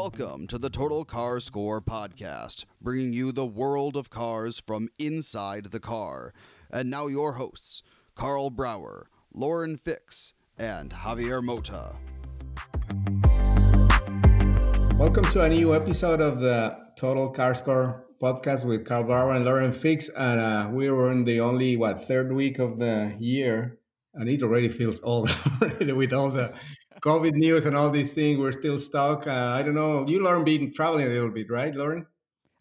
welcome to the Total Car Score podcast, bringing you the world of cars from inside the car. And now, your hosts, Karl Brauer, Lauren Fix, and Javier Mota. Welcome to a new episode of the Total Car Score podcast with Karl Brauer and Lauren Fix. And uh, we were in the only, what, third week of the year. And it already feels old with all the COVID news and all these things. We're still stuck. Uh, I don't know. You, Lauren, been traveling a little bit, right, Lauren?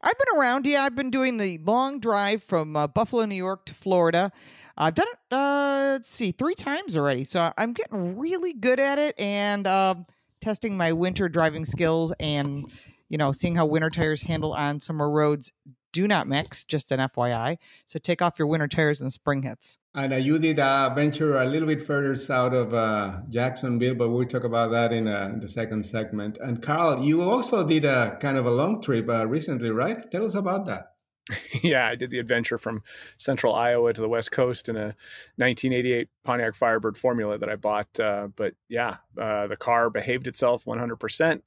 I've been around. Yeah, I've been doing the long drive from uh, Buffalo, New York to Florida. I've done it, uh, let's see, three times already. So I'm getting really good at it and um, testing my winter driving skills and, you know, seeing how winter tires handle on summer roads do not mix, just an FYI. So take off your winter tires when spring hits. And uh, you did uh, venture a little bit further south of uh, Jacksonville, but we'll talk about that in uh, the second segment. And Karl, you also did a kind of a long trip uh, recently, right? Tell us about that. yeah, I did the adventure from central Iowa to the west coast in a 1988 Pontiac Firebird Formula that I bought. Uh, but yeah, the car behaved itself 100%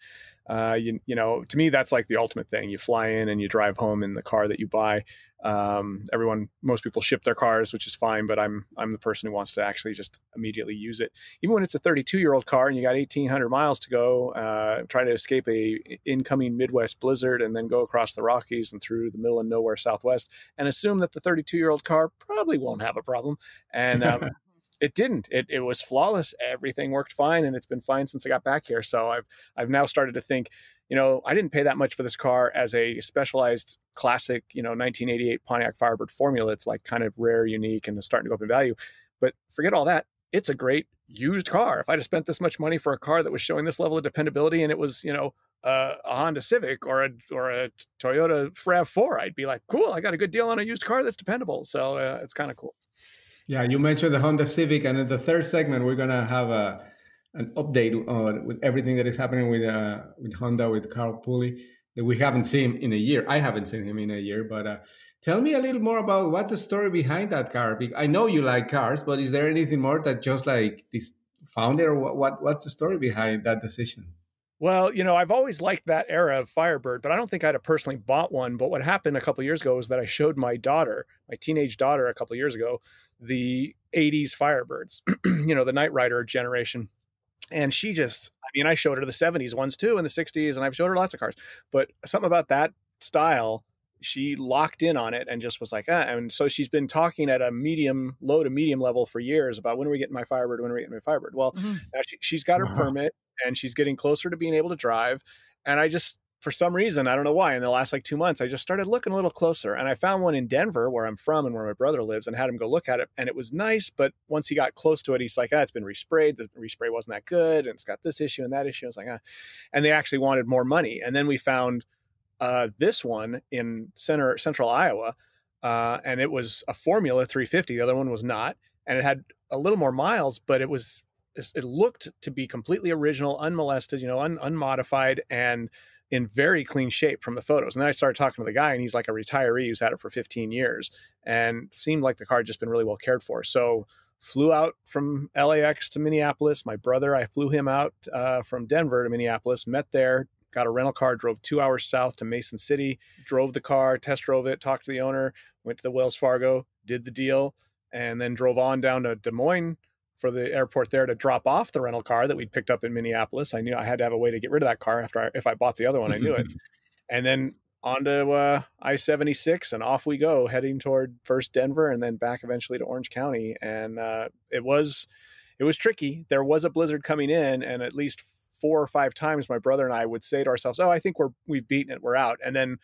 uh, you, you know, to me, that's like the ultimate thing. You fly in and you drive home in the car that you buy. Um, everyone, most people ship their cars, which is fine, but I'm I'm the person who wants to actually just immediately use it. Even when it's a 32 year old car and you got 1,800 miles to go, uh, try to escape a incoming Midwest blizzard and then go across the Rockies and through the middle of nowhere Southwest, and assume that the 32 year old car probably won't have a problem. And um, it didn't. It, it was flawless. Everything worked fine, and it's been fine since I got back here. So I've I've now started to think, you know, I didn't pay that much for this car as a specialized classic, you know, 1988 Pontiac Firebird Formula. It's like kind of rare, unique, and starting to go up in value. But forget all that. It's a great used car. If I'd have spent this much money for a car that was showing this level of dependability, and it was, you know, uh, a Honda Civic or a or a Toyota Rav4, I'd be like, cool, I got a good deal on a used car that's dependable. So uh, it's kind of cool. Yeah, you mentioned the Honda Civic, and in the third segment, we're gonna have a an update on with everything that is happening with uh, with Honda with Carl Pulley that we haven't seen in a year. I haven't seen him in a year, but uh, tell me a little more about what's the story behind that car. I know you like cars, but is there anything more that just like this founder? what, what what's the story behind that decision? Well, you know, I've always liked that era of Firebird, but I don't think I'd have personally bought one. But what happened a couple years ago was that I showed my daughter, my teenage daughter, a couple years ago, the 80s Firebirds, you know, the Knight Rider generation. And she just, I mean, I showed her the 70s ones too and the 60s, and I've showed her lots of cars. But something about that style, she locked in on it and just was like, ah. And so she's been talking at a medium, low to medium level for years about when are we getting my Firebird, when are we getting my Firebird. Well, mm-hmm. now she, has got her permit and she's getting closer to being able to drive. And I just, for some reason, I don't know why, in the last like two months, I just started looking a little closer. And I found one in Denver, where I'm from and where my brother lives, and had him go look at it. And it was nice. But once he got close to it, he's like, ah, it's been resprayed. The respray wasn't that good. And it's got this issue and that issue. I was like, ah. And they actually wanted more money. And then we found uh, this one in center central Iowa. Uh, and it was a Formula 350. The other one was not. And it had a little more miles, but it was it looked to be completely original, unmolested, you know, un, unmodified, and in very clean shape from the photos. And then I started talking to the guy, and he's like a retiree who's had it for 15 years, and seemed like the car had just been really well cared for. So flew out from LAX to Minneapolis. My brother, I flew him out uh, from Denver to Minneapolis. Met there, got a rental car, drove two hours south to Mason City, drove the car, test drove it, talked to the owner, went to the Wells Fargo, did the deal, and then drove on down to Des Moines for the airport there to drop off the rental car that we'd picked up in Minneapolis. I knew I had to have a way to get rid of that car after I, if I bought the other one. I knew it, and then onto uh, I seventy six, and off we go, heading toward first Denver and then back eventually to Orange County. And uh, it was it was tricky. There was a blizzard coming in, and at least four or five times, my brother and I would say to ourselves, "Oh, I think we're we've beaten it. We're out." And then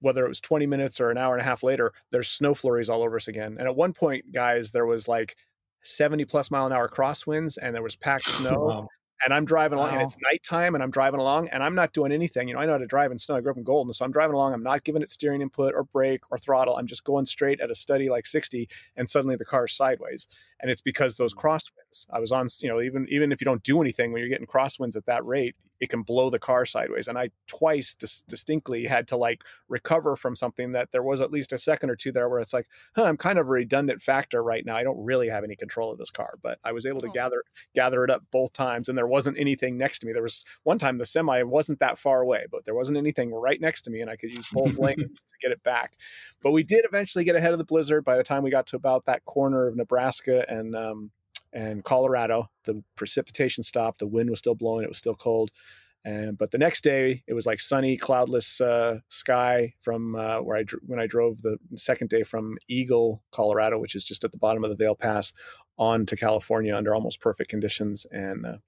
whether it was 20 minutes or an hour and a half later, there's snow flurries all over us again. And at one point, guys, there was like 70 plus mile an hour crosswinds and there was packed snow. Wow. And I'm driving along wow. and it's nighttime and I'm driving along and I'm not doing anything. You know, I know how to drive in snow. I grew up in Golden. So I'm driving along. I'm not giving it steering input or brake or throttle. I'm just going straight at a steady like 60 and suddenly the car's sideways. And it's because those mm. crosswinds. I was on, you know, even even if you don't do anything when you're getting crosswinds at that rate, it can blow the car sideways. And I twice dis- distinctly had to like recover from something that there was at least a second or two there where it's like, huh, I'm kind of a redundant factor right now. I don't really have any control of this car, but I was able to oh. gather gather it up both times, and there wasn't anything next to me. There was one time the semi wasn't that far away, but there wasn't anything right next to me, and I could use both lanes to get it back. But we did eventually get ahead of the blizzard. By the time we got to about that corner of Nebraska and um, and Colorado. The precipitation stopped. The wind was still blowing. It was still cold. And but the next day it was like sunny, cloudless uh, sky from uh, where I when I drove the second day from Eagle, Colorado, which is just at the bottom of the Vail Pass, on to California under almost perfect conditions. And uh,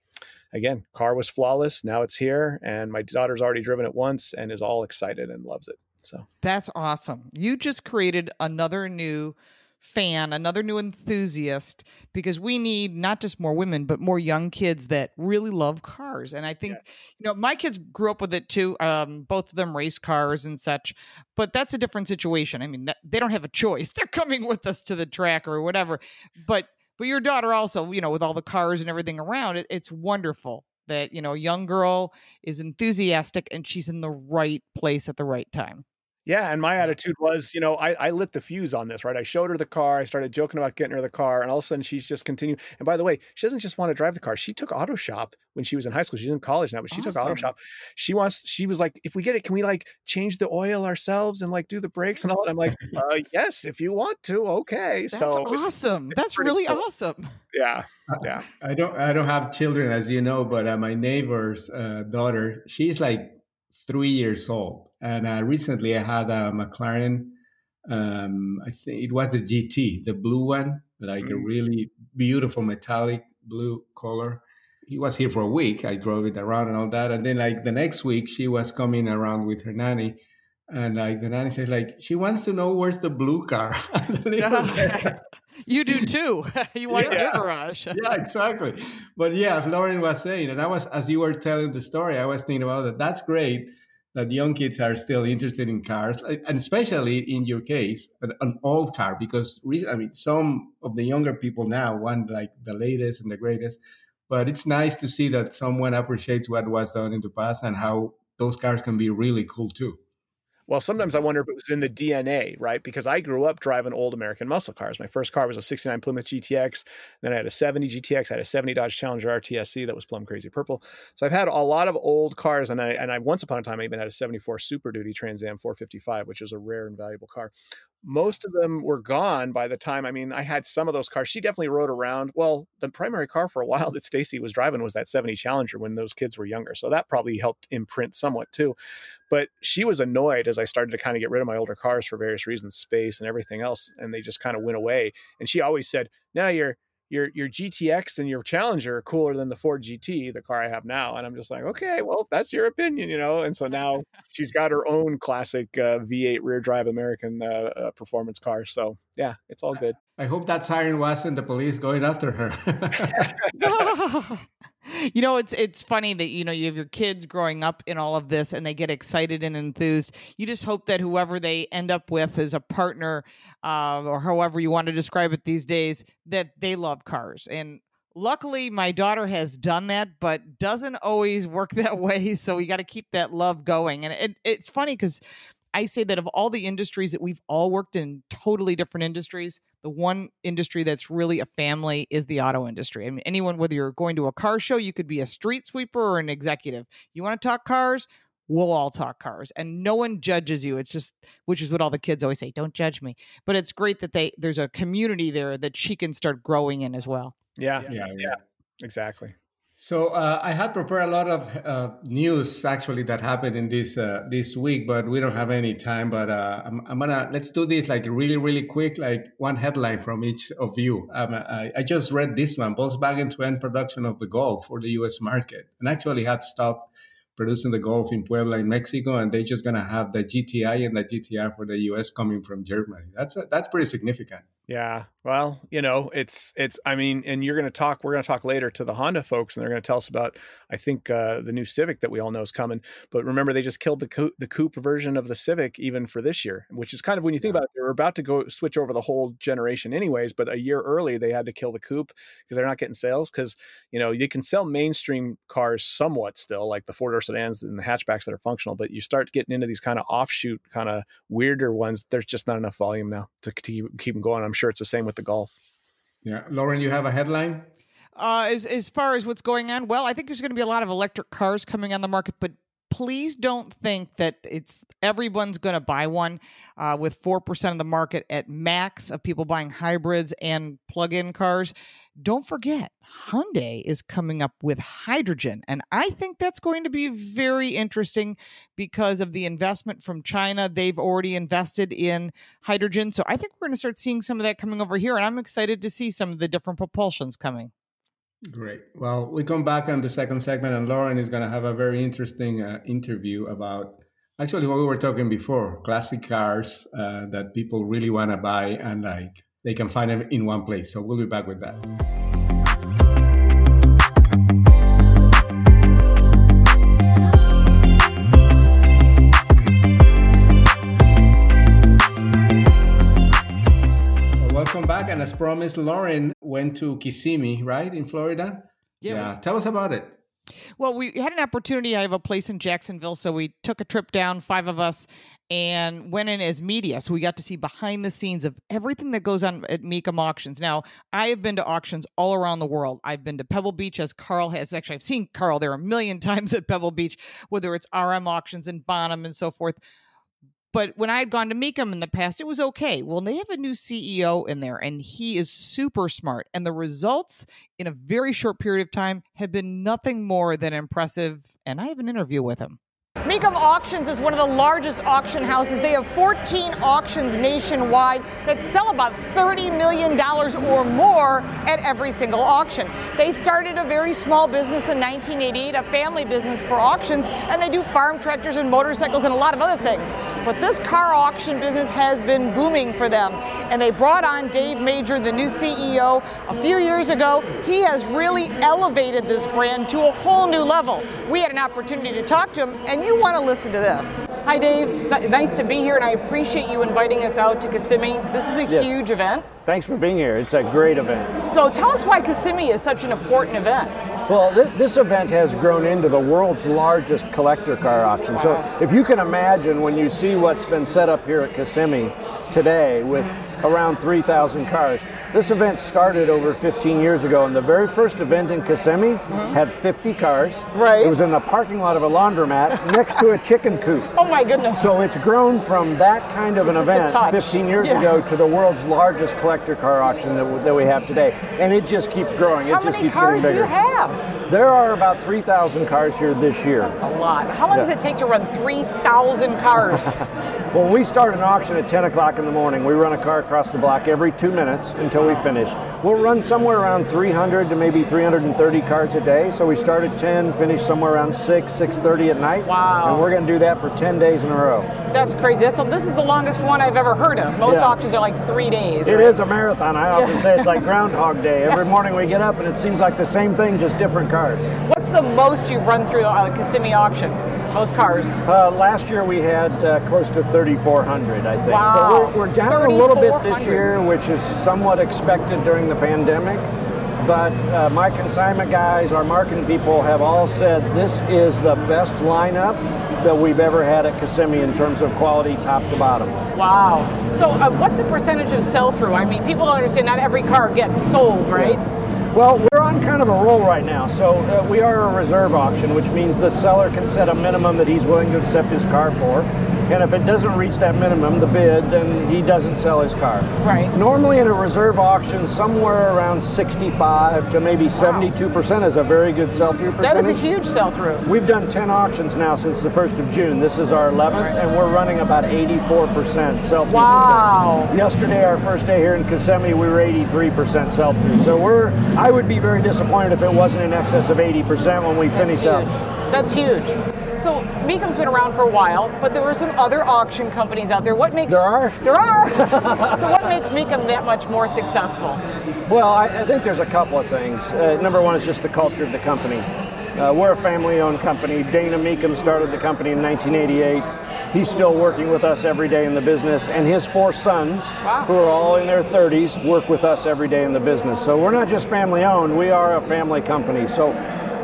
again, car was flawless. Now it's here, and my daughter's already driven it once and is all excited and loves it. So that's awesome. You just created another new fan, another new enthusiast, because we need not just more women, but more young kids that really love cars. And I think, yeah. you know, my kids grew up with it too. Um, both of them race cars and such, but that's a different situation. I mean, that, they don't have a choice. They're coming with us to the track or whatever. But but your daughter also, you know, with all the cars and everything around, it, it's wonderful that you know, a young girl is enthusiastic and she's in the right place at the right time. Yeah, and my attitude was, you know, I, I lit the fuse on this, right? I showed her the car. I started joking about getting her the car, and all of a sudden she's just continuing. And by the way, she doesn't just want to drive the car. She took auto shop when she was in high school. She's in college now, but she awesome. took auto shop. She wants. She was like, if we get it, can we like change the oil ourselves and like do the brakes and all that? I'm like, uh, yes, if you want to, okay. That's so awesome. That's really cool. awesome. Yeah, yeah. I don't. I don't have children, as you know, but uh, my neighbor's uh, daughter, she's like three years old and uh, recently I had a McLaren. Um, I think it was the GT, the blue one, like mm. a really beautiful metallic blue color. He was here for a week. I drove it around and all that. And then like the next week, she was coming around with her nanny. And like the nanny says, like she wants to know where's the blue car. you do too. you want yeah. a garage. yeah, exactly. But yeah, as Lauren was saying, and I was as you were telling the story, I was thinking about that. That's great that young kids are still interested in cars, and especially in your case, an, old car, because I mean, some of the younger people now want like the latest and the greatest. But it's nice to see that someone appreciates what was done in the past and how those cars can be really cool too. Well, sometimes I wonder if it was in the DNA, right? Because I grew up driving old American muscle cars. My first car was a 69 Plymouth GTX. Then I had a 70 GTX. I had a 70 Dodge Challenger R/T SE that was plum crazy purple. So I've had a lot of old cars. And I, and I once upon a time, I even had a 74 Super Duty Trans Am 455, which is a rare and valuable car most of them were gone by the time i mean i had some of those cars she definitely rode around well the primary car for a while that stacy was driving was that 70 challenger when those kids were younger so that probably helped imprint somewhat too but she was annoyed as i started to kind of get rid of my older cars for various reasons space and everything else and they just kind of went away and she always said now you're your your GTX and your Challenger are cooler than the Ford GT, the car I have now. And I'm just like, okay, well, if that's your opinion, you know. And so now she's got her own classic uh, V8 rear drive American uh, uh, performance car. So yeah, it's all good. I hope that siren wasn't the police going after her. you know, it's it's funny that you know you have your kids growing up in all of this and they get excited and enthused. You just hope that whoever they end up with as a partner, uh, or however you want to describe it these days, that they love cars. And luckily, my daughter has done that, but doesn't always work that way. So we got to keep that love going. And it, it's funny because I say that of all the industries that we've all worked in, totally different industries, the one industry that's really a family is the auto industry. I mean, anyone, whether you're going to a car show, you could be a street sweeper or an executive. You want to talk cars? We'll all talk cars, and no one judges you. It's just, which is what all the kids always say, "Don't judge me." But it's great that they there's a community there that she can start growing in as well. Yeah, yeah, yeah, yeah. exactly. So uh, I had prepared a lot of uh, news actually that happened in this uh, this week, but we don't have any time. But uh, I'm, I'm, gonna let's do this like really really quick, like one headline from each of you. Um, I, I, just read this one: Volkswagen to end production of the Golf for the U.S. market, and actually had stopped producing the Golf in Puebla in Mexico, and they're just gonna have the GTI and the GTR for the U.S. coming from Germany. That's a, that's pretty significant. Yeah. Well, you know, it's it's. I mean, and you're going to talk. We're going to talk later to the Honda folks, and they're going to tell us about. I think uh, the new Civic that we all know is coming. But remember, they just killed the coupe, the coupe version of the Civic even for this year, which is kind of when you think about it, they were about to go switch over the whole generation anyways. But a year early, they had to kill the coupe because they're not getting sales. Because you know you can sell mainstream cars somewhat still, like the four door sedans and the hatchbacks that are functional. But you start getting into these kind of offshoot, kind of weirder ones. There's just not enough volume now to keep, keep them going. I'm sure it's the same with the Golf. Yeah, Lauren, you have a headline. Uh, as as far as what's going on, well, I think there's going to be a lot of electric cars coming on the market, but please don't think that it's everyone's going to buy one. Uh, with four percent of the market at max of people buying hybrids and plug-in cars, don't forget Hyundai is coming up with hydrogen. And I think that's going to be very interesting because of the investment from China. They've already invested in hydrogen. So I think we're going to start seeing some of that coming over here. And I'm excited to see some of the different propulsions coming. Great. Well, we come back on the second segment, and Lauren is going to have a very interesting uh, interview about actually what we were talking before classic cars uh, that people really want to buy and like they can find them in one place. So we'll be back with that. welcome back. And as promised, Lauren went to Kissimmee, right, in Florida? Yeah. yeah. Tell us about it. Well, we had an opportunity. I have a place in Jacksonville, so we took a trip down, five of us, and went in as media. So we got to see behind the scenes of everything that goes on at Mecum auctions. Now, I have been to auctions all around the world. I've been to Pebble Beach, as Karl has. Actually, I've seen Karl there a million times at Pebble Beach, whether it's RM auctions in Bonham and so forth. But when I had gone to Mecum in the past, it was okay. Well, they have a new CEO in there, and he is super smart. And the results in a very short period of time have been nothing more than impressive. And I have an interview with him. Mecum Auctions is one of the largest auction houses. They have 14 auctions nationwide that sell about $30 million or more at every single auction. They started a very small business in 1988, a family business for auctions, and they do farm tractors and motorcycles and a lot of other things. But this car auction business has been booming for them. And they brought on Dave Magers, the new CEO, a few years ago. He has really elevated this brand to a whole new level. We had an opportunity to talk to him, and and you want to listen to this. Hi, Dave. It's nice to be here, and I appreciate you inviting us out to Kissimmee. This is a yes. huge event. Thanks for being here. It's a great event. So, tell us why Kissimmee is such an important event. Well, th- this event has grown into the world's largest collector car auction. Wow. So, if you can imagine when you see what's been set up here at Kissimmee today with around 3,000 cars, this event started over 15 years ago, and the very first event in Kissimmee mm-hmm. had 50 cars. Right. It was in the parking lot of a laundromat next to a chicken coop. Oh my goodness! So it's grown from that kind of an Just event 15 years yeah. ago to the world's largest collector car auction that, that we have today, and it just keeps growing. How it just keeps cars getting bigger. do you have? There are about 3,000 cars here this year. That's a lot. How long yeah. does it take to run 3,000 cars? Well, we start an auction at 10 o'clock in the morning. We run a car across the block every two minutes until we finish. We'll run somewhere around 300 to maybe 330 cars a day. So we start at 10, finish somewhere around 6, 6.30 at night. Wow. And we're going to do that for 10 days in a row. That's crazy. That's a, this is the longest one I've ever heard of. Most yeah. auctions are like three days. It right? is a marathon. I often yeah. say it's like Groundhog Day. Every morning we get up and it seems like the same thing, just different cars. What's the most you've run through a Kissimmee auction? Most cars? Uh, last year we had uh, close to 3,400, I think. Wow. So we're, we're down a little bit this year, which is somewhat expected during the pandemic. But uh, my consignment guys, our marketing people have all said this is the best lineup that we've ever had at Kissimmee in terms of quality top to bottom. Wow. So uh, what's the percentage of sell-through? I mean, people don't understand not every car gets sold, right? Yeah. Well, on kind of a roll right now. So uh, we are a reserve auction, which means the seller can set a minimum that he's willing to accept his car for. And if it doesn't reach that minimum, the bid, then he doesn't sell his car. Right. Normally in a reserve auction, somewhere around 65 to maybe 72% is a very good sell-through percentage. That is a huge sell-through. We've done 10 auctions now since the 1st of June. This is our 11th, right. and we're running about 84% sell-through. Wow. Percent. Yesterday, our first day here in Kissimmee, we were 83% sell-through. So we're, I would be very disappointed if it wasn't in excess of 80% when we That's finish huge. up. That's huge. So Mecum's been around for a while, but there are some other auction companies out there. What makes There are? There are. so what makes Mecum that much more successful? Well, I, I think there's a couple of things. Uh, number one is just the culture of the company. Uh, we're a family-owned company. Dana Meekham started the company in 1988. He's still working with us every day in the business, and his four sons, Wow. who are all in their 30s, work with us every day in the business. So we're not just family-owned; we are a family company. So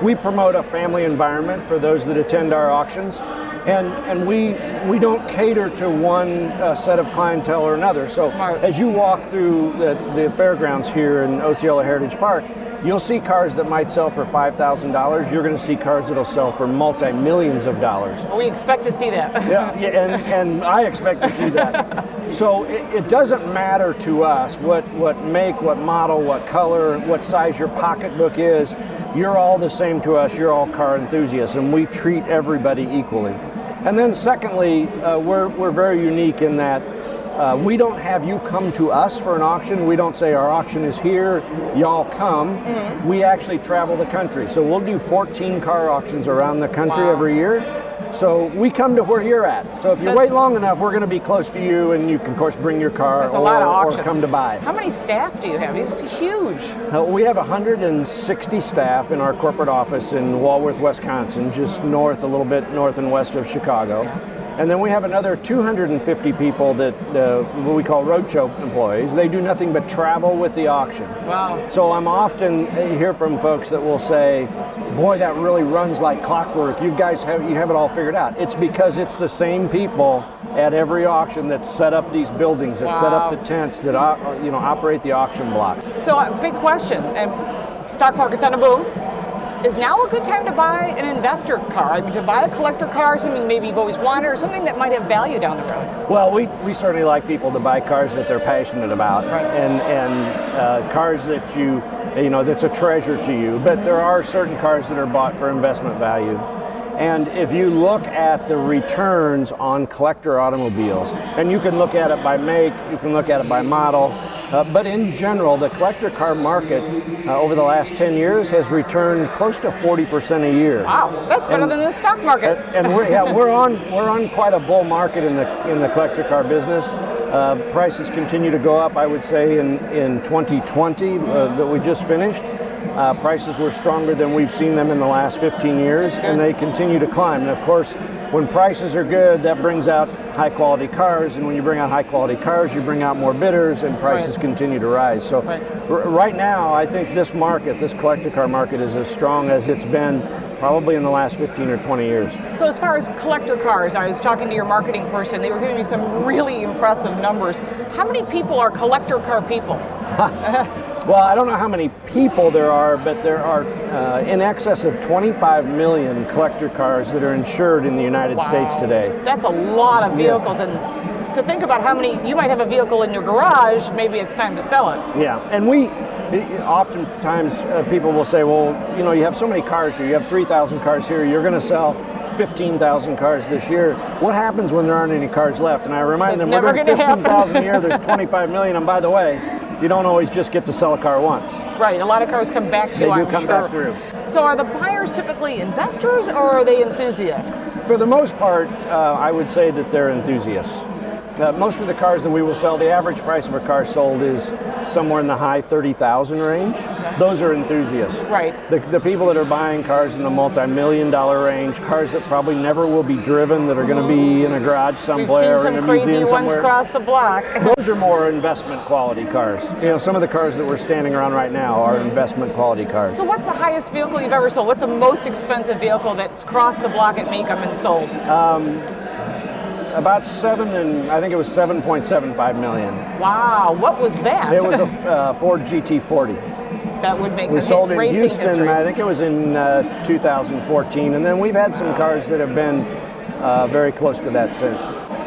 we promote a family environment for those that attend our auctions, and and we we don't cater to one uh, set of clientele or another. So Smart. as you walk through the, the fairgrounds here in Osceola Heritage Park, you'll see cars that might sell for $5,000. You're going to see cars that'll sell for multi millions of dollars. We expect to see that. Yeah, yeah, and, and I expect to see that. So it, it doesn't matter to us what, what make, what model, what color, what size your pocketbook is. You're all the same to us. You're all car enthusiasts, and we treat everybody equally. And then, secondly, uh, we're, we're very unique in that uh, we don't have you come to us for an auction. We don't say our auction is here, y'all come. We actually travel the country. So we'll do 14 car auctions around the country Wow. every year. So we come to where you're at. So if you That's- wait long enough, we're going to be close to you, and you can, of course, bring your car or, lot of or come to buy. How many staff do you have? It's huge. Uh, we have 160 staff in our corporate office in Walworth, Wisconsin, just north, a little bit north and west of Chicago. And then we have another 250 people that uh, what we call roadshow employees. They do nothing but travel with the auction. Wow. So I'm often uh, hear from folks that will say, "Boy, that really runs like clockwork. You guys have you have it all figured out." It's because it's the same people at every auction that set up these buildings, that set up the tents, that uh, you know operate the auction block. So a big question, and stock market's on a boom. Is now a good time to buy an investor car? I mean, to buy a collector car, something maybe you've always wanted, or something that might have value down the road. Well, we, we certainly like people to buy cars that they're passionate about, Right. and and uh, cars that you you know that's a treasure to you. But there are certain cars that are bought for investment value. And if you look at the returns on collector automobiles, and you can look at it by make, you can look at it by model, uh, but in general, the collector car market uh, over the last 10 years has returned close to 40% a year. Wow, that's better And- than the stock market. and, and we're yeah, we're on we're on quite a bull market in the in the collector car business. Uh, prices continue to go up. I would say in in 2020 uh, that we just finished, uh, prices were stronger than we've seen them in the last 15 years, and they continue to climb. And of course, when prices are good, that brings out high quality cars, and when you bring out high quality cars, you bring out more bidders, and prices Right. continue to rise. So Right. r- right now, I think this market, this collector car market, is as strong as it's been probably in the last 15 or 20 years. So as far as collector cars, I was talking to your marketing person. They were giving me some really impressive numbers. How many people are collector car people? Well, I don't know how many people there are, but there are uh, in excess of 25 million collector cars that are insured in the United States Wow. today. That's a lot of vehicles, and to think about how many you might have a vehicle in your garage, maybe it's time to sell it. Yeah, and we oftentimes uh, people will say, well, you know, you have so many cars here, you have 3,000 cars here, you're going to sell 15,000 cars this year. What happens when there aren't any cars left? And I remind them, we're doing gonna 15,000 a year, there's 25 million, and by the way, you don't always just get to sell a car once. Right, a lot of cars come back to They you. do I'm come sure. back through. So are the buyers typically investors or are they enthusiasts? For the most part, uh, I would say that they're enthusiasts. Uh, most of the cars that we will sell, the average price of a car sold is somewhere in the high 30,000 range. Those are enthusiasts. Right. The, the people that are buying cars in the multi-million dollar range, cars that probably never will be driven, that are going to be in a garage somewhere We've seen some crazy ones somewhere. cross the block. Those are more investment quality cars. You know, some of the cars that we're standing around right now are investment quality cars. So what's the highest vehicle you've ever sold? What's the most expensive vehicle that's crossed the block at Mecum and sold? About seven and I think it was 7.75 million. Wow, what was that? It was a uh, Ford GT40. that would make We sense. sold in Racing Houston, history. I think it was in uh, 2014, and then we've had some cars that have been uh, very close to that since.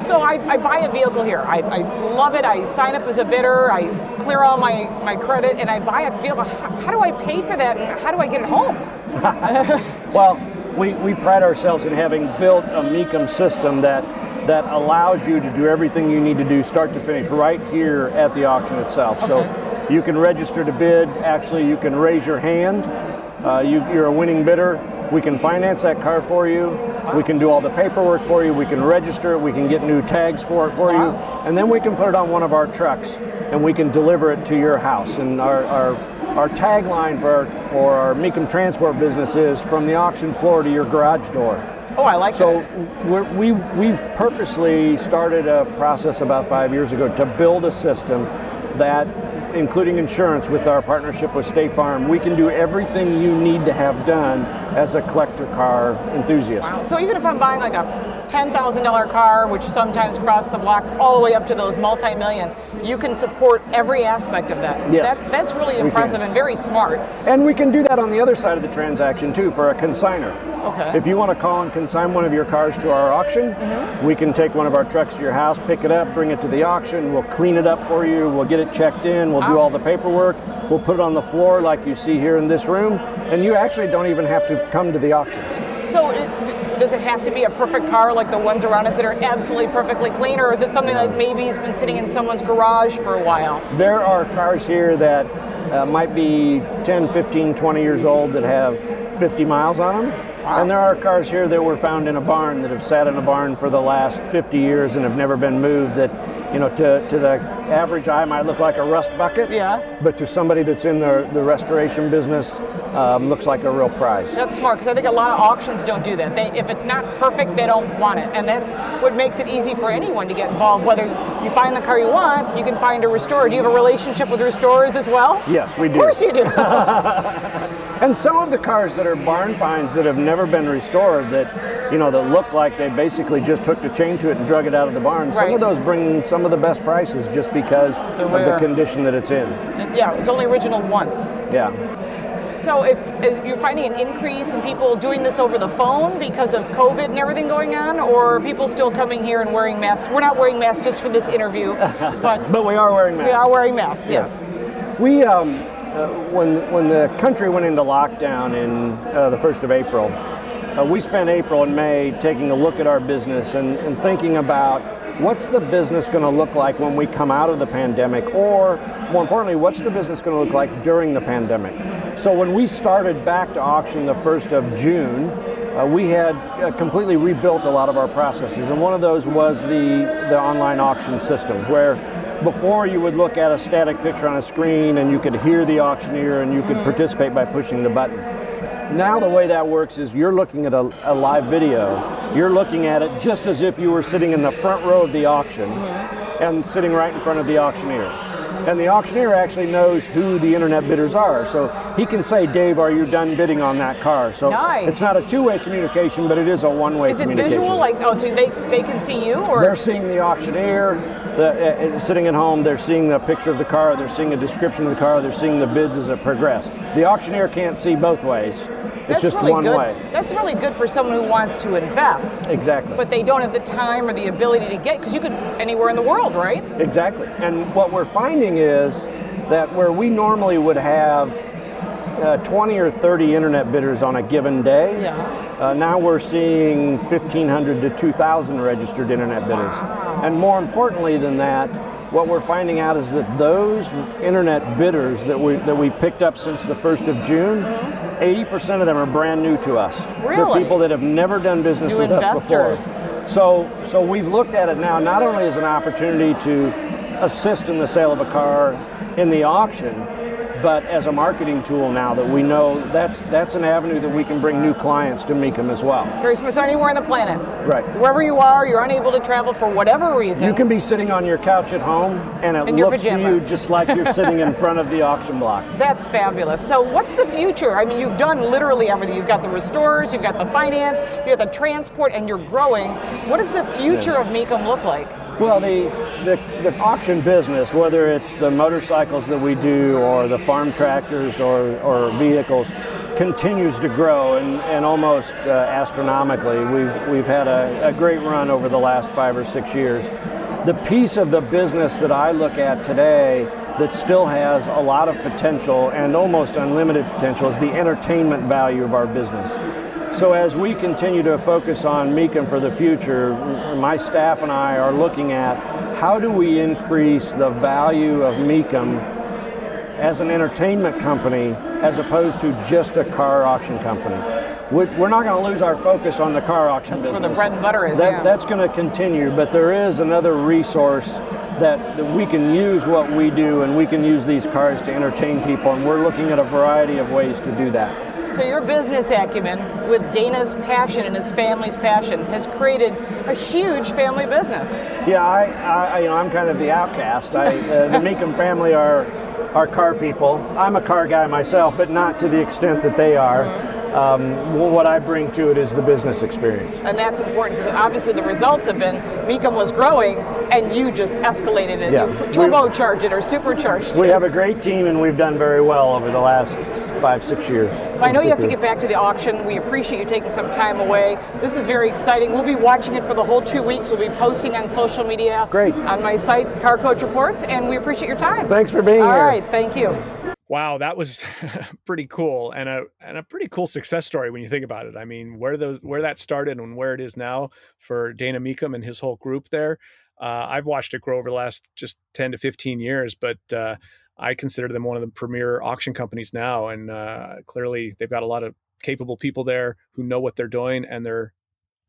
So I, I buy a vehicle here. I, I love it. I sign up as a bidder. I clear all my, my credit and I buy a vehicle. How, how do I pay for that and how do I get it home? Well, we, we pride ourselves in having built a Mecum system that that allows you to do everything you need to do, start to finish, right here at the auction itself. So you can register to bid. Actually, you can raise your hand. Uh, you, you're a winning bidder. We can finance that car for you. We can do all the paperwork for you. We can register it. We can get new tags for it for you, and then we can put it on one of our trucks and we can deliver it to your house. And our our, our tagline for our, for our Mecum transport business is from the auction floor to your garage door. Oh, I like it. So that. we we purposely started a process about five years ago to build a system that, including insurance, with our partnership with State Farm, we can do everything you need to have done as a collector car enthusiast. So even if I'm buying like a $10,000 car, which sometimes crosses the blocks, all the way up to those multi-million, you can support every aspect of that. Yes. That, that's really impressive and very smart. And we can do that on the other side of the transaction too for a consigner. Okay. If you want to call and consign one of your cars to our auction, mm-hmm. we can take one of our trucks to your house, pick it up, bring it to the auction. We'll clean it up for you. We'll get it checked in. We'll do all the paperwork. We'll put it on the floor like you see here in this room. And you actually don't even have to come to the auction. So it, does it have to be a perfect car like the ones around us that are absolutely perfectly clean, or is it something that maybe has been sitting in someone's garage for a while? There are cars here that uh, might be 10, 15, 20 years old that have 50 miles on them. And there are cars here that were found in a barn that have sat in a barn for the last 50 years and have never been moved that, you know, to, to the average eye might look like a rust bucket. Yeah. But to somebody that's in the, the restoration business, um, looks like a real prize. That's smart because I think a lot of auctions don't do that. They, if it's not perfect, they don't want it, and that's what makes it easy for anyone to get involved. Whether you find the car you want, you can find a restorer. Do you have a relationship with restorers as well? Yes, we do. Of course you do. And some of the cars that are barn finds that have never been restored, that you know, that look like they basically just hooked a chain to it and drug it out of the barn. Some Right. of those bring some of the best prices just because They're of the condition that it's in. yeah, it's only original once. Yeah. So if is, you're finding an increase in people doing this over the phone because of COVID and everything going on, or are people still coming here and wearing masks? We're not wearing masks just for this interview, but But we are wearing masks. we are wearing masks. Yes. We, um, uh, when when the country went into lockdown in uh, the first of April, uh, we spent April and May taking a look at our business and, and thinking about what's the business going to look like when we come out of the pandemic, or more importantly, what's the business going to look like during the pandemic. So when we started back to auction the first of June. Uh, we had uh, completely rebuilt a lot of our processes, and one of those was the, the online auction system, where before you would look at a static picture on a screen and you could hear the auctioneer and you could mm-hmm. participate by pushing the button. Now the way that works is you're looking at a, a live video. You're looking at it just as if you were sitting in the front row of the auction mm-hmm. and sitting right in front of the auctioneer. And the auctioneer actually knows who the internet bidders are. So he can say, Dave, are you done bidding on that car? So Nice. it's not a two-way communication, but it is a one-way communication. Is it communication. visual? Like oh, so they they can see you, or They're seeing the auctioneer the, uh, sitting at home. They're seeing the picture of the car. They're seeing a description of the car. They're seeing the bids as it progress. The auctioneer can't see both ways. It's that's just really one good. way. That's really good for someone who wants to invest, Exactly. but they don't have the time or the ability to get because you could anywhere in the world, right? Exactly. And what we're finding is that where we normally would have uh, 20 or 30 internet bidders on a given day, Yeah. uh, now we're seeing 1,500 to 2,000 registered internet bidders. And more importantly than that, what we're finding out is that those internet bidders that we that we picked up since the 1st of June, 80% of them are brand new to us. They're people that have never done business New with us before. So, so we've looked at it now not only as an opportunity to assist in the sale of a car in the auction, but as a marketing tool now that we know that's that's an avenue that we can bring new clients to Mecum as well. So anywhere on the planet, Right. wherever you are, you're unable to travel for whatever reason. You can be sitting on your couch at home and it In looks to you just like you're sitting in front of the auction block. That's fabulous. So, what's the future? I mean, you've done literally everything. You've got the restorers, you've got the finance, you have the transport, and you're growing. What does the future of Mecum look like? Well, the, the, the auction business, whether it's the motorcycles that we do or the farm tractors or, or vehicles, continues to grow and, and almost uh, astronomically. We've, we've had a, a great run over the last five or six years. The piece of the business that I look at today that still has a lot of potential and almost unlimited potential is the entertainment value of our business. So as we continue to focus on Mecum for the future, my staff and I are looking at how do we increase the value of Mecum as an entertainment company as opposed to just a car auction company. We're not going to lose our focus on the car auction that's business. where the bread and butter is. That, yeah. That's going to continue, but there is another resource that, that we can use what we do and we can use these cars to entertain people, and we're looking at a variety of ways to do that. So your business acumen, with Dana's passion and his family's passion, has created a huge family business. Yeah, I, I you know, I'm kind of the outcast. I, uh, the Mecum family are are car people. I'm a car guy myself, but not to the extent that they are. Mm-hmm um, what I bring to it is the business experience. And that's important because obviously the results have been Mecum was growing and you just escalated it, yeah. turbocharged it or supercharged we it. We have a great team and we've done very well over the last five, six years. I know you have to get back to the auction. We appreciate you taking some time away. This is very exciting. We'll be watching it for the whole two weeks. We'll be posting on social media great. on my site, Car Coach Reports, and we appreciate your time. Thanks for being All here. All right, thank you wow, that was pretty cool and a and a pretty cool success story when you think about it. I mean, where those where that started and where it is now for Dana Mecum and his whole group there. Uh, I've watched it grow over the last just ten to fifteen years, but uh, I consider them one of the premier auction companies now, and uh, clearly they've got a lot of capable people there who know what they're doing and they're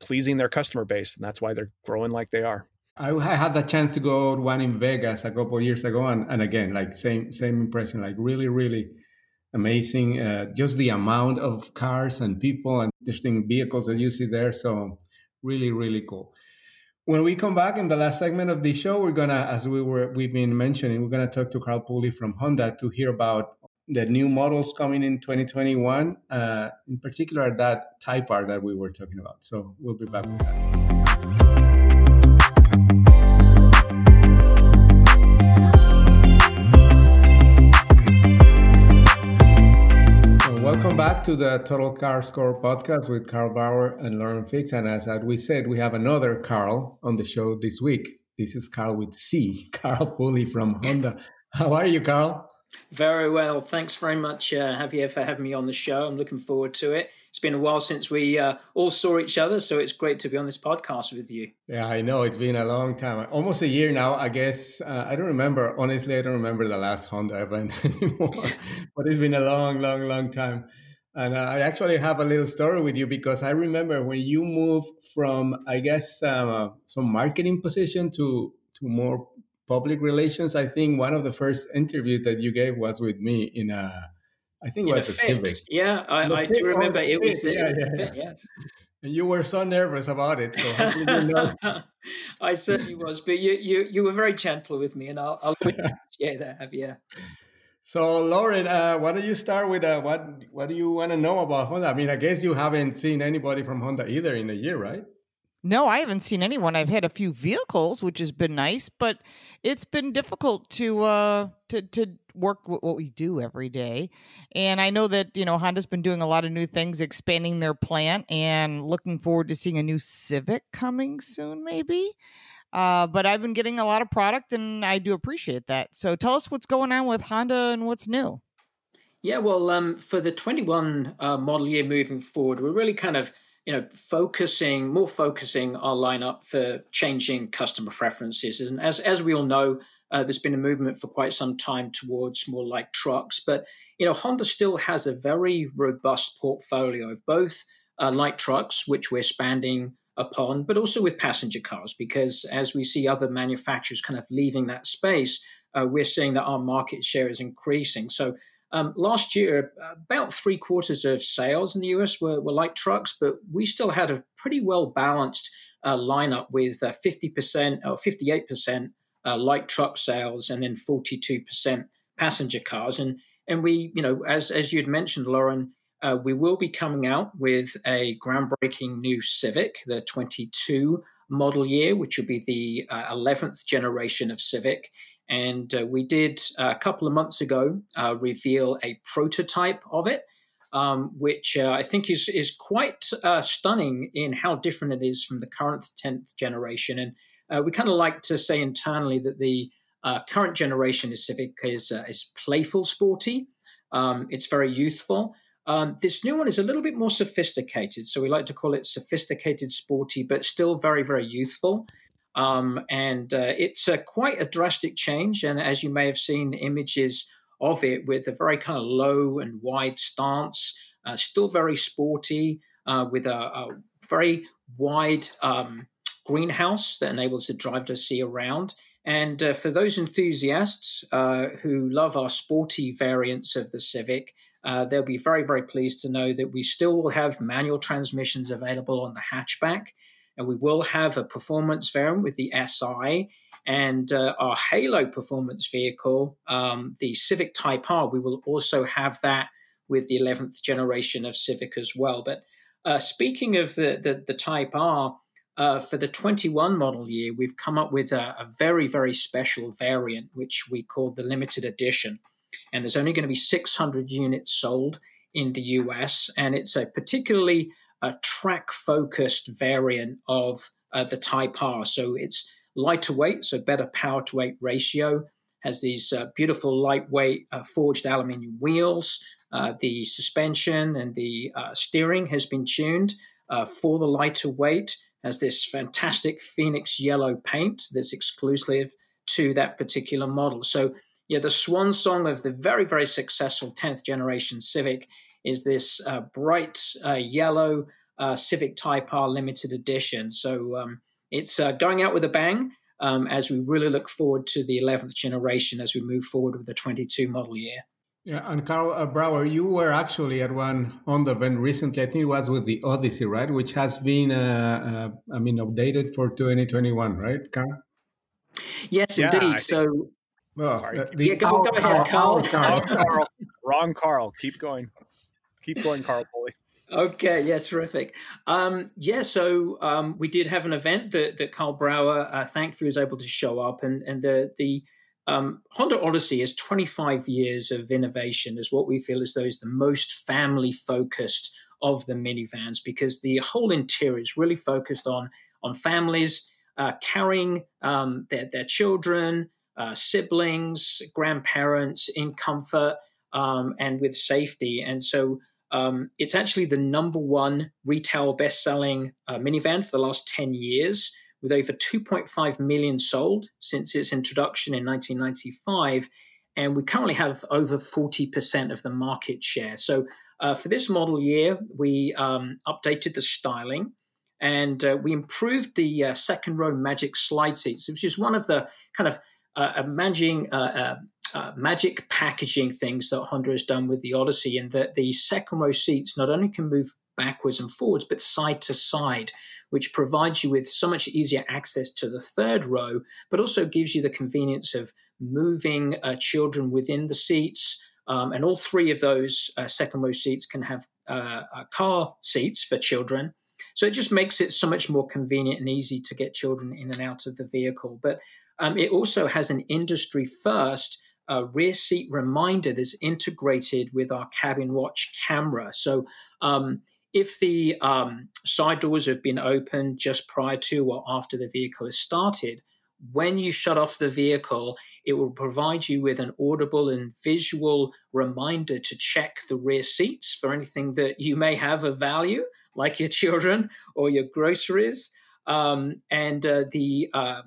pleasing their customer base, and that's why they're growing like they are. I had the chance to go one in Vegas a couple years ago, and, and again, like same same impression, like really really amazing. Uh, just the amount of cars and people and distinct vehicles that you see there. So really really cool. When we come back in the last segment of the show, we're gonna, as we were we've been mentioning, we're gonna talk to Carl Pulley from Honda to hear about the new models coming in 2021, uh, in particular that Type R that we were talking about. So we'll be back with that. Back to the Total Car Score podcast with Karl Brauer and Lauren Fix. And as we said, we have another Carl on the show this week. This is Carl with C, Carl Pulley from Honda. How are you, Carl? Very well. Thanks very much, uh, Javier, for having me on the show. I'm looking forward to it. It's been a while since we uh, all saw each other, so it's great to be on this podcast with you. Yeah, I know. It's been a long time. Almost a year now, I guess. Uh, I don't remember. Honestly, I don't remember the last Honda event anymore. but it's been a long, long, long time. And I actually have a little story with you because I remember when you moved from, I guess, um, some marketing position to to more public relations. I think one of the first interviews that you gave was with me in a I think it was a Civic. Yeah, I, I do remember it was. Yeah, yeah, yeah. Yes. And you were so nervous about it. So you know? I certainly was, but you, you you were very gentle with me, and I'll, I'll appreciate that, Javier. So, Lauren, uh, why don't you start with uh, what what do you want to know about Honda? I mean, I guess you haven't seen anybody from Honda either in a year, right? No, I haven't seen anyone. I've had a few vehicles, which has been nice, but it's been difficult to uh, to to work with what we do every day. And I know that you know Honda's been doing a lot of new things, expanding their plant, and looking forward to seeing a new Civic coming soon, maybe. Uh, but I've been getting a lot of product, and I do appreciate that. So tell us what's going on with Honda and what's new. Yeah, well, um, for the 21 uh, model year moving forward, we're really kind of you know, focusing more focusing our lineup for changing customer preferences. And as as we all know, uh, there's been a movement for quite some time towards more light trucks. But you know, Honda still has a very robust portfolio of both uh, light trucks, which we're expanding upon, but also with passenger cars, because as we see other manufacturers kind of leaving that space, uh, we're seeing that our market share is increasing. So um, last year, about three quarters of sales in the US were, were light trucks, but we still had a pretty well balanced uh, lineup with uh, 50% or 58% uh, light truck sales and then 42% passenger cars. And and we, you know, as as you'd mentioned, Lauren, uh, we will be coming out with a groundbreaking new Civic, the 22 model year, which will be the 11th uh, generation of Civic. And uh, we did uh, a couple of months ago uh, reveal a prototype of it, um, which uh, I think is is quite stunning in how different it is from the current 10th generation. And we kind of like to say internally that the current generation of Civic is is playful, sporty. Um, it's very youthful. Um, this new one is a little bit more sophisticated, so we like to call it sophisticated, sporty, but still very, very youthful. Um, and uh, it's quite a drastic change. And as you may have seen images of it with a very kind of low and wide stance, uh, still very sporty, uh, with a, a, very wide um, greenhouse that enables the driver to see around. And uh, for those enthusiasts uh, who love our sporty variants of the Civic, uh, they'll be very, very pleased to know that we still will have manual transmissions available on the hatchback. And we will have a performance variant with the SI and uh, our Halo performance vehicle, um, the Civic Type R. We will also have that with the 11th generation of Civic as well. But uh, speaking of the, the, the Type R, uh, for the 21 model year, we've come up with a, a, very, very special variant, which we call the limited edition. And there's only going to be 600 units sold in the US. And it's a particularly uh, track focused variant of uh, the Type R. So it's lighter weight, so better power to weight ratio, has these uh, beautiful lightweight uh, forged aluminium wheels. Uh, the suspension and the steering has been tuned for the lighter weight has this fantastic Phoenix yellow paint that's exclusive to that particular model. So, yeah, the swan song of the very, very successful 10th generation Civic is this uh, bright uh, yellow uh, Civic Type R limited edition. So, um, it's uh, going out with a bang um, as we really look forward to the 11th generation as we move forward with the 22 model year. Yeah, and Karl uh, Brauer, you were actually at one on the event recently. I think it was with the Odyssey, right? Which has been, uh, uh, I mean, updated for 2021, right, Carl? Yes, yeah, indeed. So, oh, Sorry, the, yeah, go, go ahead, Carl. Carl. Carl. Wrong, Carl. Keep going. Keep going, Carl Pulley. Okay, yeah, terrific. Um, yeah, so um, we did have an event that, that Karl Brauer uh, thankfully was able to show up, and and the the um, Honda Odyssey is 25 years of innovation, is what we feel as though is the most family focused of the minivans because the whole interior is really focused on on families uh, carrying um, their their children, uh, siblings, grandparents in comfort um, and with safety, and so. Um, it's actually the number one retail best selling uh, minivan for the last 10 years with over 2.5 million sold since its introduction in 1995. And we currently have over 40% of the market share. So uh, for this model year, we um, updated the styling and uh, we improved the uh, second row magic slide seats, which is one of the kind of uh, magic, uh, uh, magic packaging things that Honda has done with the Odyssey, and that the second row seats not only can move backwards and forwards, but side to side, which provides you with so much easier access to the third row, but also gives you the convenience of moving uh, children within the seats. Um, and all three of those uh, second row seats can have uh, uh, car seats for children. So it just makes it so much more convenient and easy to get children in and out of the vehicle. But um, it also has an industry first uh, rear seat reminder that's integrated with our cabin watch camera. So um, if the um, side doors have been opened just prior to or after the vehicle is started, when you shut off the vehicle, it will provide you with an audible and visual reminder to check the rear seats for anything that you may have of value, like your children or your groceries. Um, and uh, the uh,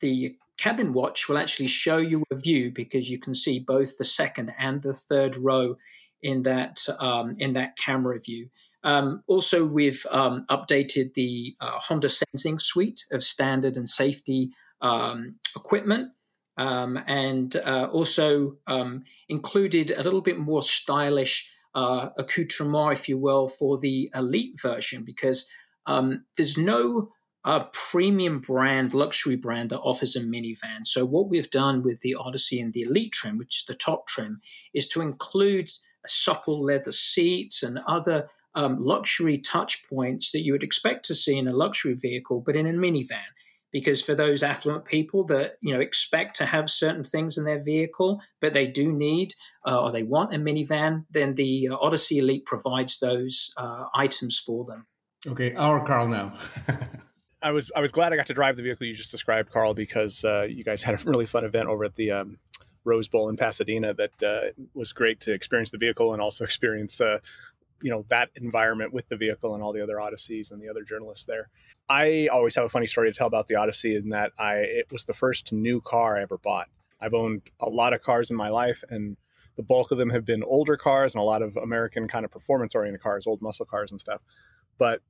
the cabin watch will actually show you a view because you can see both the second and the third row in that um, in that camera view. Um, also, we've um, updated the uh, Honda Sensing suite of standard and safety um, equipment. Um, and uh, also um, included a little bit more stylish uh, accoutrement, if you will, for the elite version, because there's no uh, premium brand, luxury brand that offers a minivan. So, what we've done with the Odyssey and the Elite trim, which is the top trim, is to include supple leather seats and other um, luxury touch points that you would expect to see in a luxury vehicle, but in a minivan. Because for those affluent people that you know expect to have certain things in their vehicle, but they do need uh, or they want a minivan, then the uh, Odyssey Elite provides those uh, items for them. Okay, our Carl now. I was I was glad I got to drive the vehicle you just described, Carl, because uh, you guys had a really fun event over at the um, Rose Bowl in Pasadena that uh, was great to experience the vehicle and also experience uh, you know that environment with the vehicle and all the other Odysseys and the other journalists there. I always have a funny story to tell about the Odyssey in that I it was the first new car I ever bought. I've owned a lot of cars in my life, and the bulk of them have been older cars and a lot of American kind of performance oriented cars, old muscle cars and stuff. But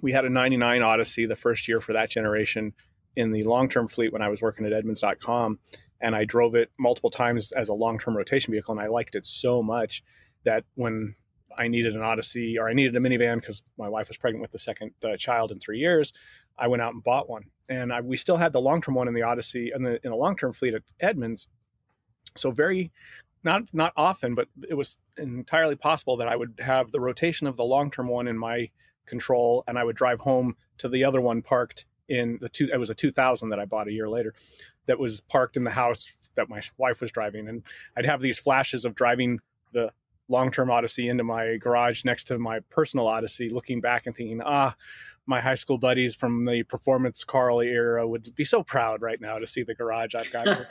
we had a 99 Odyssey the first year for that generation in the long term fleet when I was working at Edmunds.com. And I drove it multiple times as a long term rotation vehicle. And I liked it so much that when I needed an Odyssey or I needed a minivan because my wife was pregnant with the second uh, child in three years, I went out and bought one. And I, we still had the long term one in the Odyssey and in, in the long term fleet at Edmunds. So very not not often, but it was entirely possible that I would have the rotation of the long term one in my control, and I would drive home to the other one parked in the two. It was a 2000 that I bought a year later, that was parked in the house that my wife was driving, and I'd have these flashes of driving the long-term Odyssey into my garage next to my personal Odyssey, looking back and thinking, ah, my high school buddies from the performance Carl era would be so proud right now to see the garage I've got.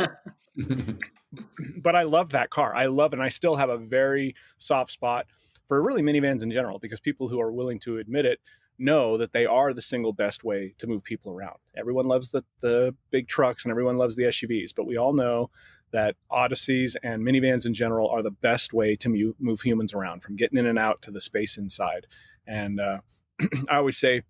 but I love that car. I love it. And I still have a very soft spot for really minivans in general because people who are willing to admit it know that they are the single best way to move people around. Everyone loves the, the big trucks and everyone loves the SUVs, but we all know that Odysseys and minivans in general are the best way to move humans around from getting in and out to the space inside. And uh, I always say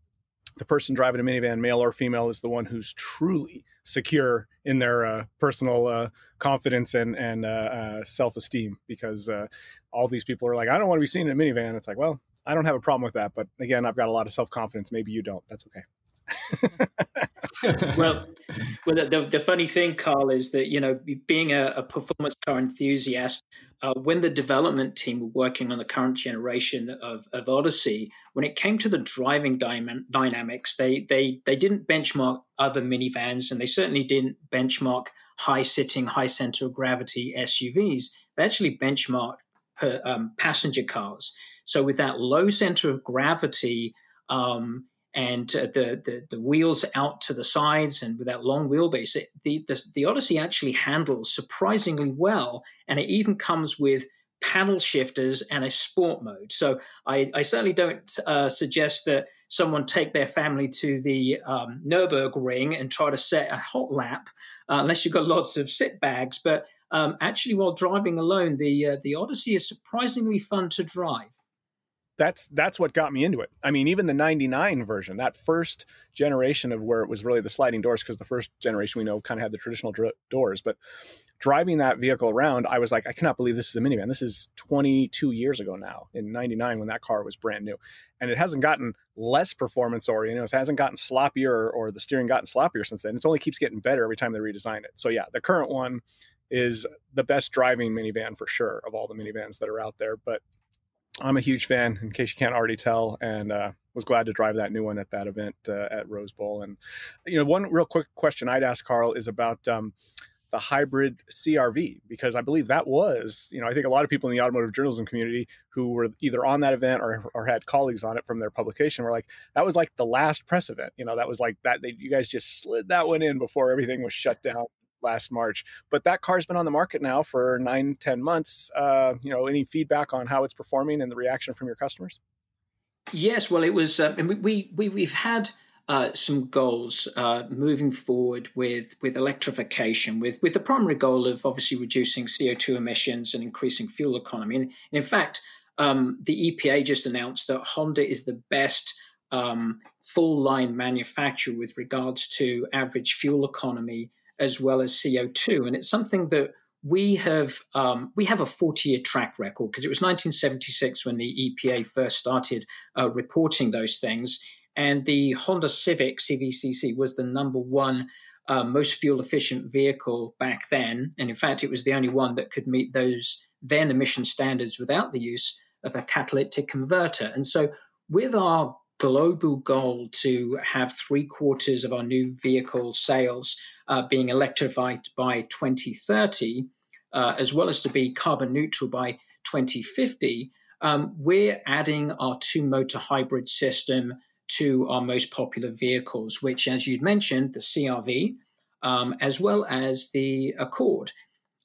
the person driving a minivan, male or female, is the one who's truly secure in their uh, personal uh, confidence and and uh, uh self esteem. Because uh, all these people are like, I don't want to be seen in a minivan. It's like, well, I don't have a problem with that, but again, I've got a lot of self confidence. Maybe you don't. That's okay. well, the, the funny thing, Karl, is that you know, being a, a performance car enthusiast, uh, when the development team were working on the current generation of, of Odyssey, when it came to the driving dy- dynamics, they they they didn't benchmark other minivans, and they certainly didn't benchmark high sitting, high center of gravity SUVs. They actually benchmarked per, um, passenger cars. So with that low center of gravity. Um, and uh, the, the, the wheels out to the sides and with that long wheelbase, it, the, the the Odyssey actually handles surprisingly well, and it even comes with paddle shifters and a sport mode. So I, I certainly don't uh, suggest that someone take their family to the um, Nurburgring and try to set a hot lap, uh, unless you've got lots of sit bags. But um, actually, while driving alone, the uh, the Odyssey is surprisingly fun to drive that's that's what got me into it. I mean, even the 99 version, that first generation of where it was really the sliding doors because the first generation we know kind of had the traditional dr- doors, but driving that vehicle around, I was like, I cannot believe this is a minivan. This is 22 years ago now in 99 when that car was brand new. And it hasn't gotten less performance oriented. It hasn't gotten sloppier or, or the steering gotten sloppier since then. It only keeps getting better every time they redesign it. So yeah, the current one is the best driving minivan for sure of all the minivans that are out there. But I'm a huge fan, in case you can't already tell, and uh, was glad to drive that new one at that event uh, at Rose Bowl. And you know, one real quick question I'd ask Carl is about um, the hybrid CRV because I believe that was, you know, I think a lot of people in the automotive journalism community who were either on that event or, or had colleagues on it from their publication were like, that was like the last press event. You know, that was like that. They, you guys just slid that one in before everything was shut down last March. But that car's been on the market now for nine, ten months. Uh, you know, any feedback on how it's performing and the reaction from your customers? Yes, well, it was. Uh, we we we've had. Uh, some goals uh, moving forward with with electrification, with with the primary goal of obviously reducing CO two emissions and increasing fuel economy. And, and in fact, um, the EPA just announced that Honda is the best um, full line manufacturer with regards to average fuel economy as well as CO2. And it's something that we have um, we have a 40 year track record because it was 1976 when the EPA first started uh, reporting those things, and the Honda Civic CVCC was the number one uh, most fuel efficient vehicle back then, and in fact, it was the only one that could meet those then emission standards without the use of a catalytic converter. And so, with our global goal to have three quarters of our new vehicle sales uh, being electrified by 2030, uh, as well as to be carbon neutral by 2050, um, we're adding our two motor hybrid system to our most popular vehicles, which, as you'd mentioned, the CRV, um, as well as the Accord.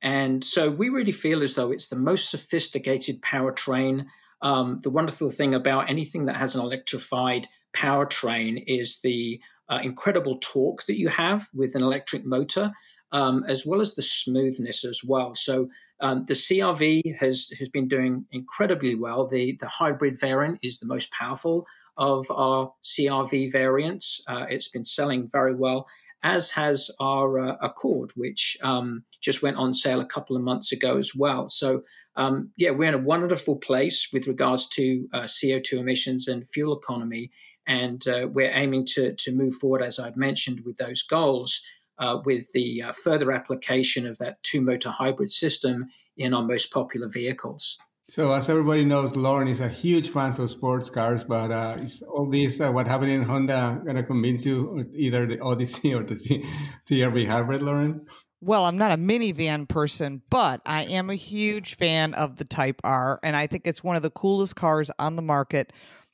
And so we really feel as though it's the most sophisticated powertrain um, the wonderful thing about anything that has an electrified powertrain is the uh, incredible torque that you have with an electric motor, um, as well as the smoothness as well. So Um, the CRV has has been doing incredibly well. The the hybrid variant is the most powerful of our CRV variants. Uh, it's been selling very well, as has our uh, Accord, which um, just went on sale a couple of months ago as well. So um, yeah, we're in a wonderful place with regards to uh, CO2 emissions and fuel economy, and uh, we're aiming to to move forward, as I've mentioned, with those goals uh, with the uh, further application of that two motor hybrid system in our most popular vehicles. So, as everybody knows, Lauren is a huge fan of sports cars, but uh, is all this uh, what happened in Honda going to convince you either the Odyssey or the CRV hybrid, Lauren? Well, I'm not a minivan person, but I am a huge fan of the Type R, and I think it's one of the coolest cars on the market.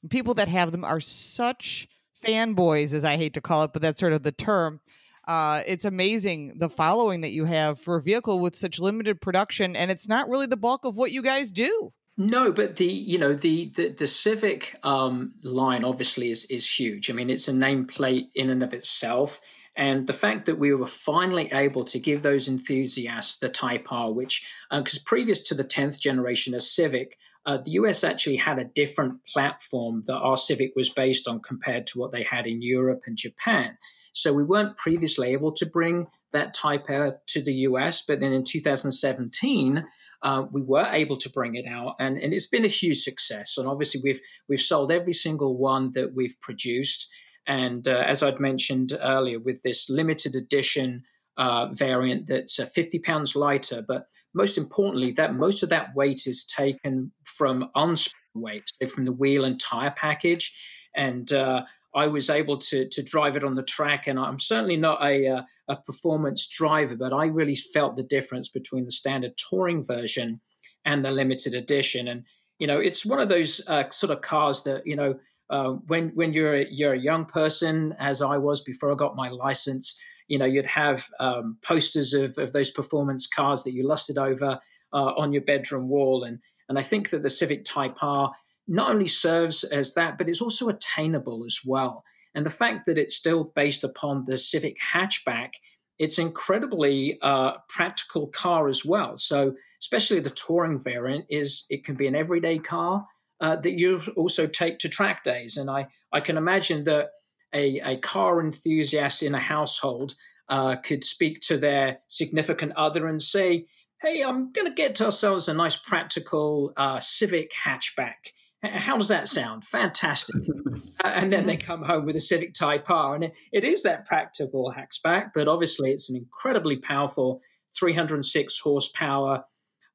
People that have them are such fanboys, as I hate to call it, but that's sort of the term uh, it's amazing the following that you have for a vehicle with such limited production, and it's not really the bulk of what you guys do. No, but the you know the the, the Civic um, line obviously is is huge. I mean, it's a nameplate in and of itself, and the fact that we were finally able to give those enthusiasts the Type R, which because uh, previous to the tenth generation of Civic, uh, the US actually had a different platform that our Civic was based on compared to what they had in Europe and Japan. So we weren't previously able to bring that Type R to the US, but then in 2017, uh, we were able to bring it out, and, and it's been a huge success. And obviously, we've we've sold every single one that we've produced. And uh, as I'd mentioned earlier, with this limited edition uh, variant that's uh, 50 pounds lighter, but most importantly, that most of that weight is taken from unsprung weight, so from the wheel and tire package. And uh, I was able to to drive it on the track, and I'm certainly not a uh, a performance driver, but I really felt the difference between the standard touring version and the limited edition. And you know, it's one of those uh, sort of cars that you know uh, when when you're a, you're a young person, as I was before I got my license, you know, you'd have um, posters of of those performance cars that you lusted over uh, on your bedroom wall, and and I think that the Civic Type R not only serves as that, but it's also attainable as well. And the fact that it's still based upon the Civic hatchback, it's incredibly uh, practical car as well. So, especially the touring variant, is it can be an everyday car uh, that you also take to track days. And I I can imagine that a, a car enthusiast in a household uh, could speak to their significant other and say, "Hey, I'm going to get ourselves a nice practical uh, Civic hatchback." How does that sound? Fantastic. and then they come home with a Civic Type R. And it, it is that practical hatchback, but obviously it's an incredibly powerful 306 horsepower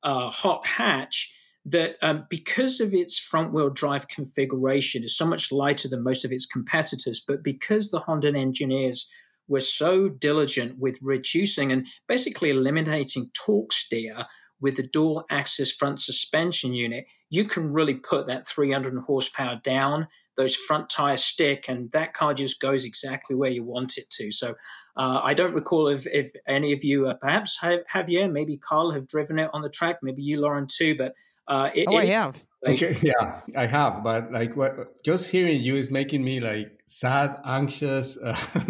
uh, hot hatch that, um, because of its front wheel drive configuration, is so much lighter than most of its competitors. But because the Honda engineers were so diligent with reducing and basically eliminating torque steer with the dual axis front suspension unit, you can really put that 300 horsepower down, those front tires stick, and that car just goes exactly where you want it to. So uh, I don't recall if, if any of you uh, perhaps you, maybe Karl have driven it on the track, maybe you, Lauren, too, but uh, it, oh, it, I have. Okay, yeah, I have, but like what just hearing you is making me like sad, anxious uh,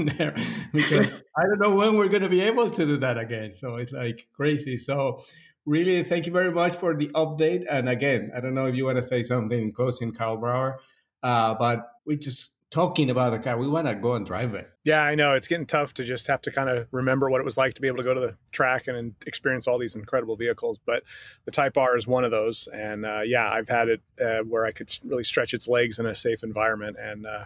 because I don't know when we're going to be able to do that again. So it's like crazy. So really, thank you very much for the update. And again, I don't know if you want to say something in closing, Karl Brauer, uh, but we just talking about the car. We want to go and drive it. Yeah, I know it's getting tough to just have to kind of remember what it was like to be able to go to the track and, and experience all these incredible vehicles. But the Type R is one of those, and uh, yeah, I've had it uh, where I could really stretch its legs in a safe environment, and uh,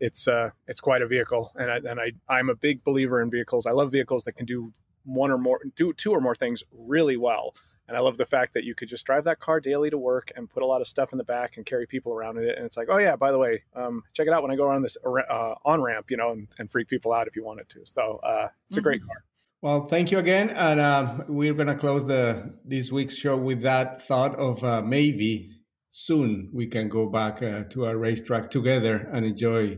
it's uh, it's quite a vehicle. And I, and I I'm a big believer in vehicles. I love vehicles that can do one or more do two or more things really well and i love the fact that you could just drive that car daily to work and put a lot of stuff in the back and carry people around in it and it's like oh yeah by the way um, check it out when i go around this uh, on ramp you know and, and, freak people out if you wanted to so uh, it's a great mm-hmm. car well thank you again and uh, we're going to close the this week's show with that thought of uh, maybe soon we can go back uh, to a racetrack together and enjoy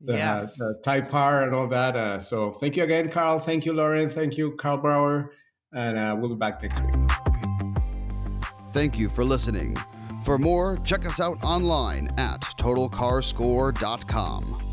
the, yes. the Type R and all that. Uh, so thank you again, Carl. Thank you, Lauren. Thank you, Karl Brauer. And uh, we'll be back next week. Thank you for listening. For more, check us out online at totalcarscore.com.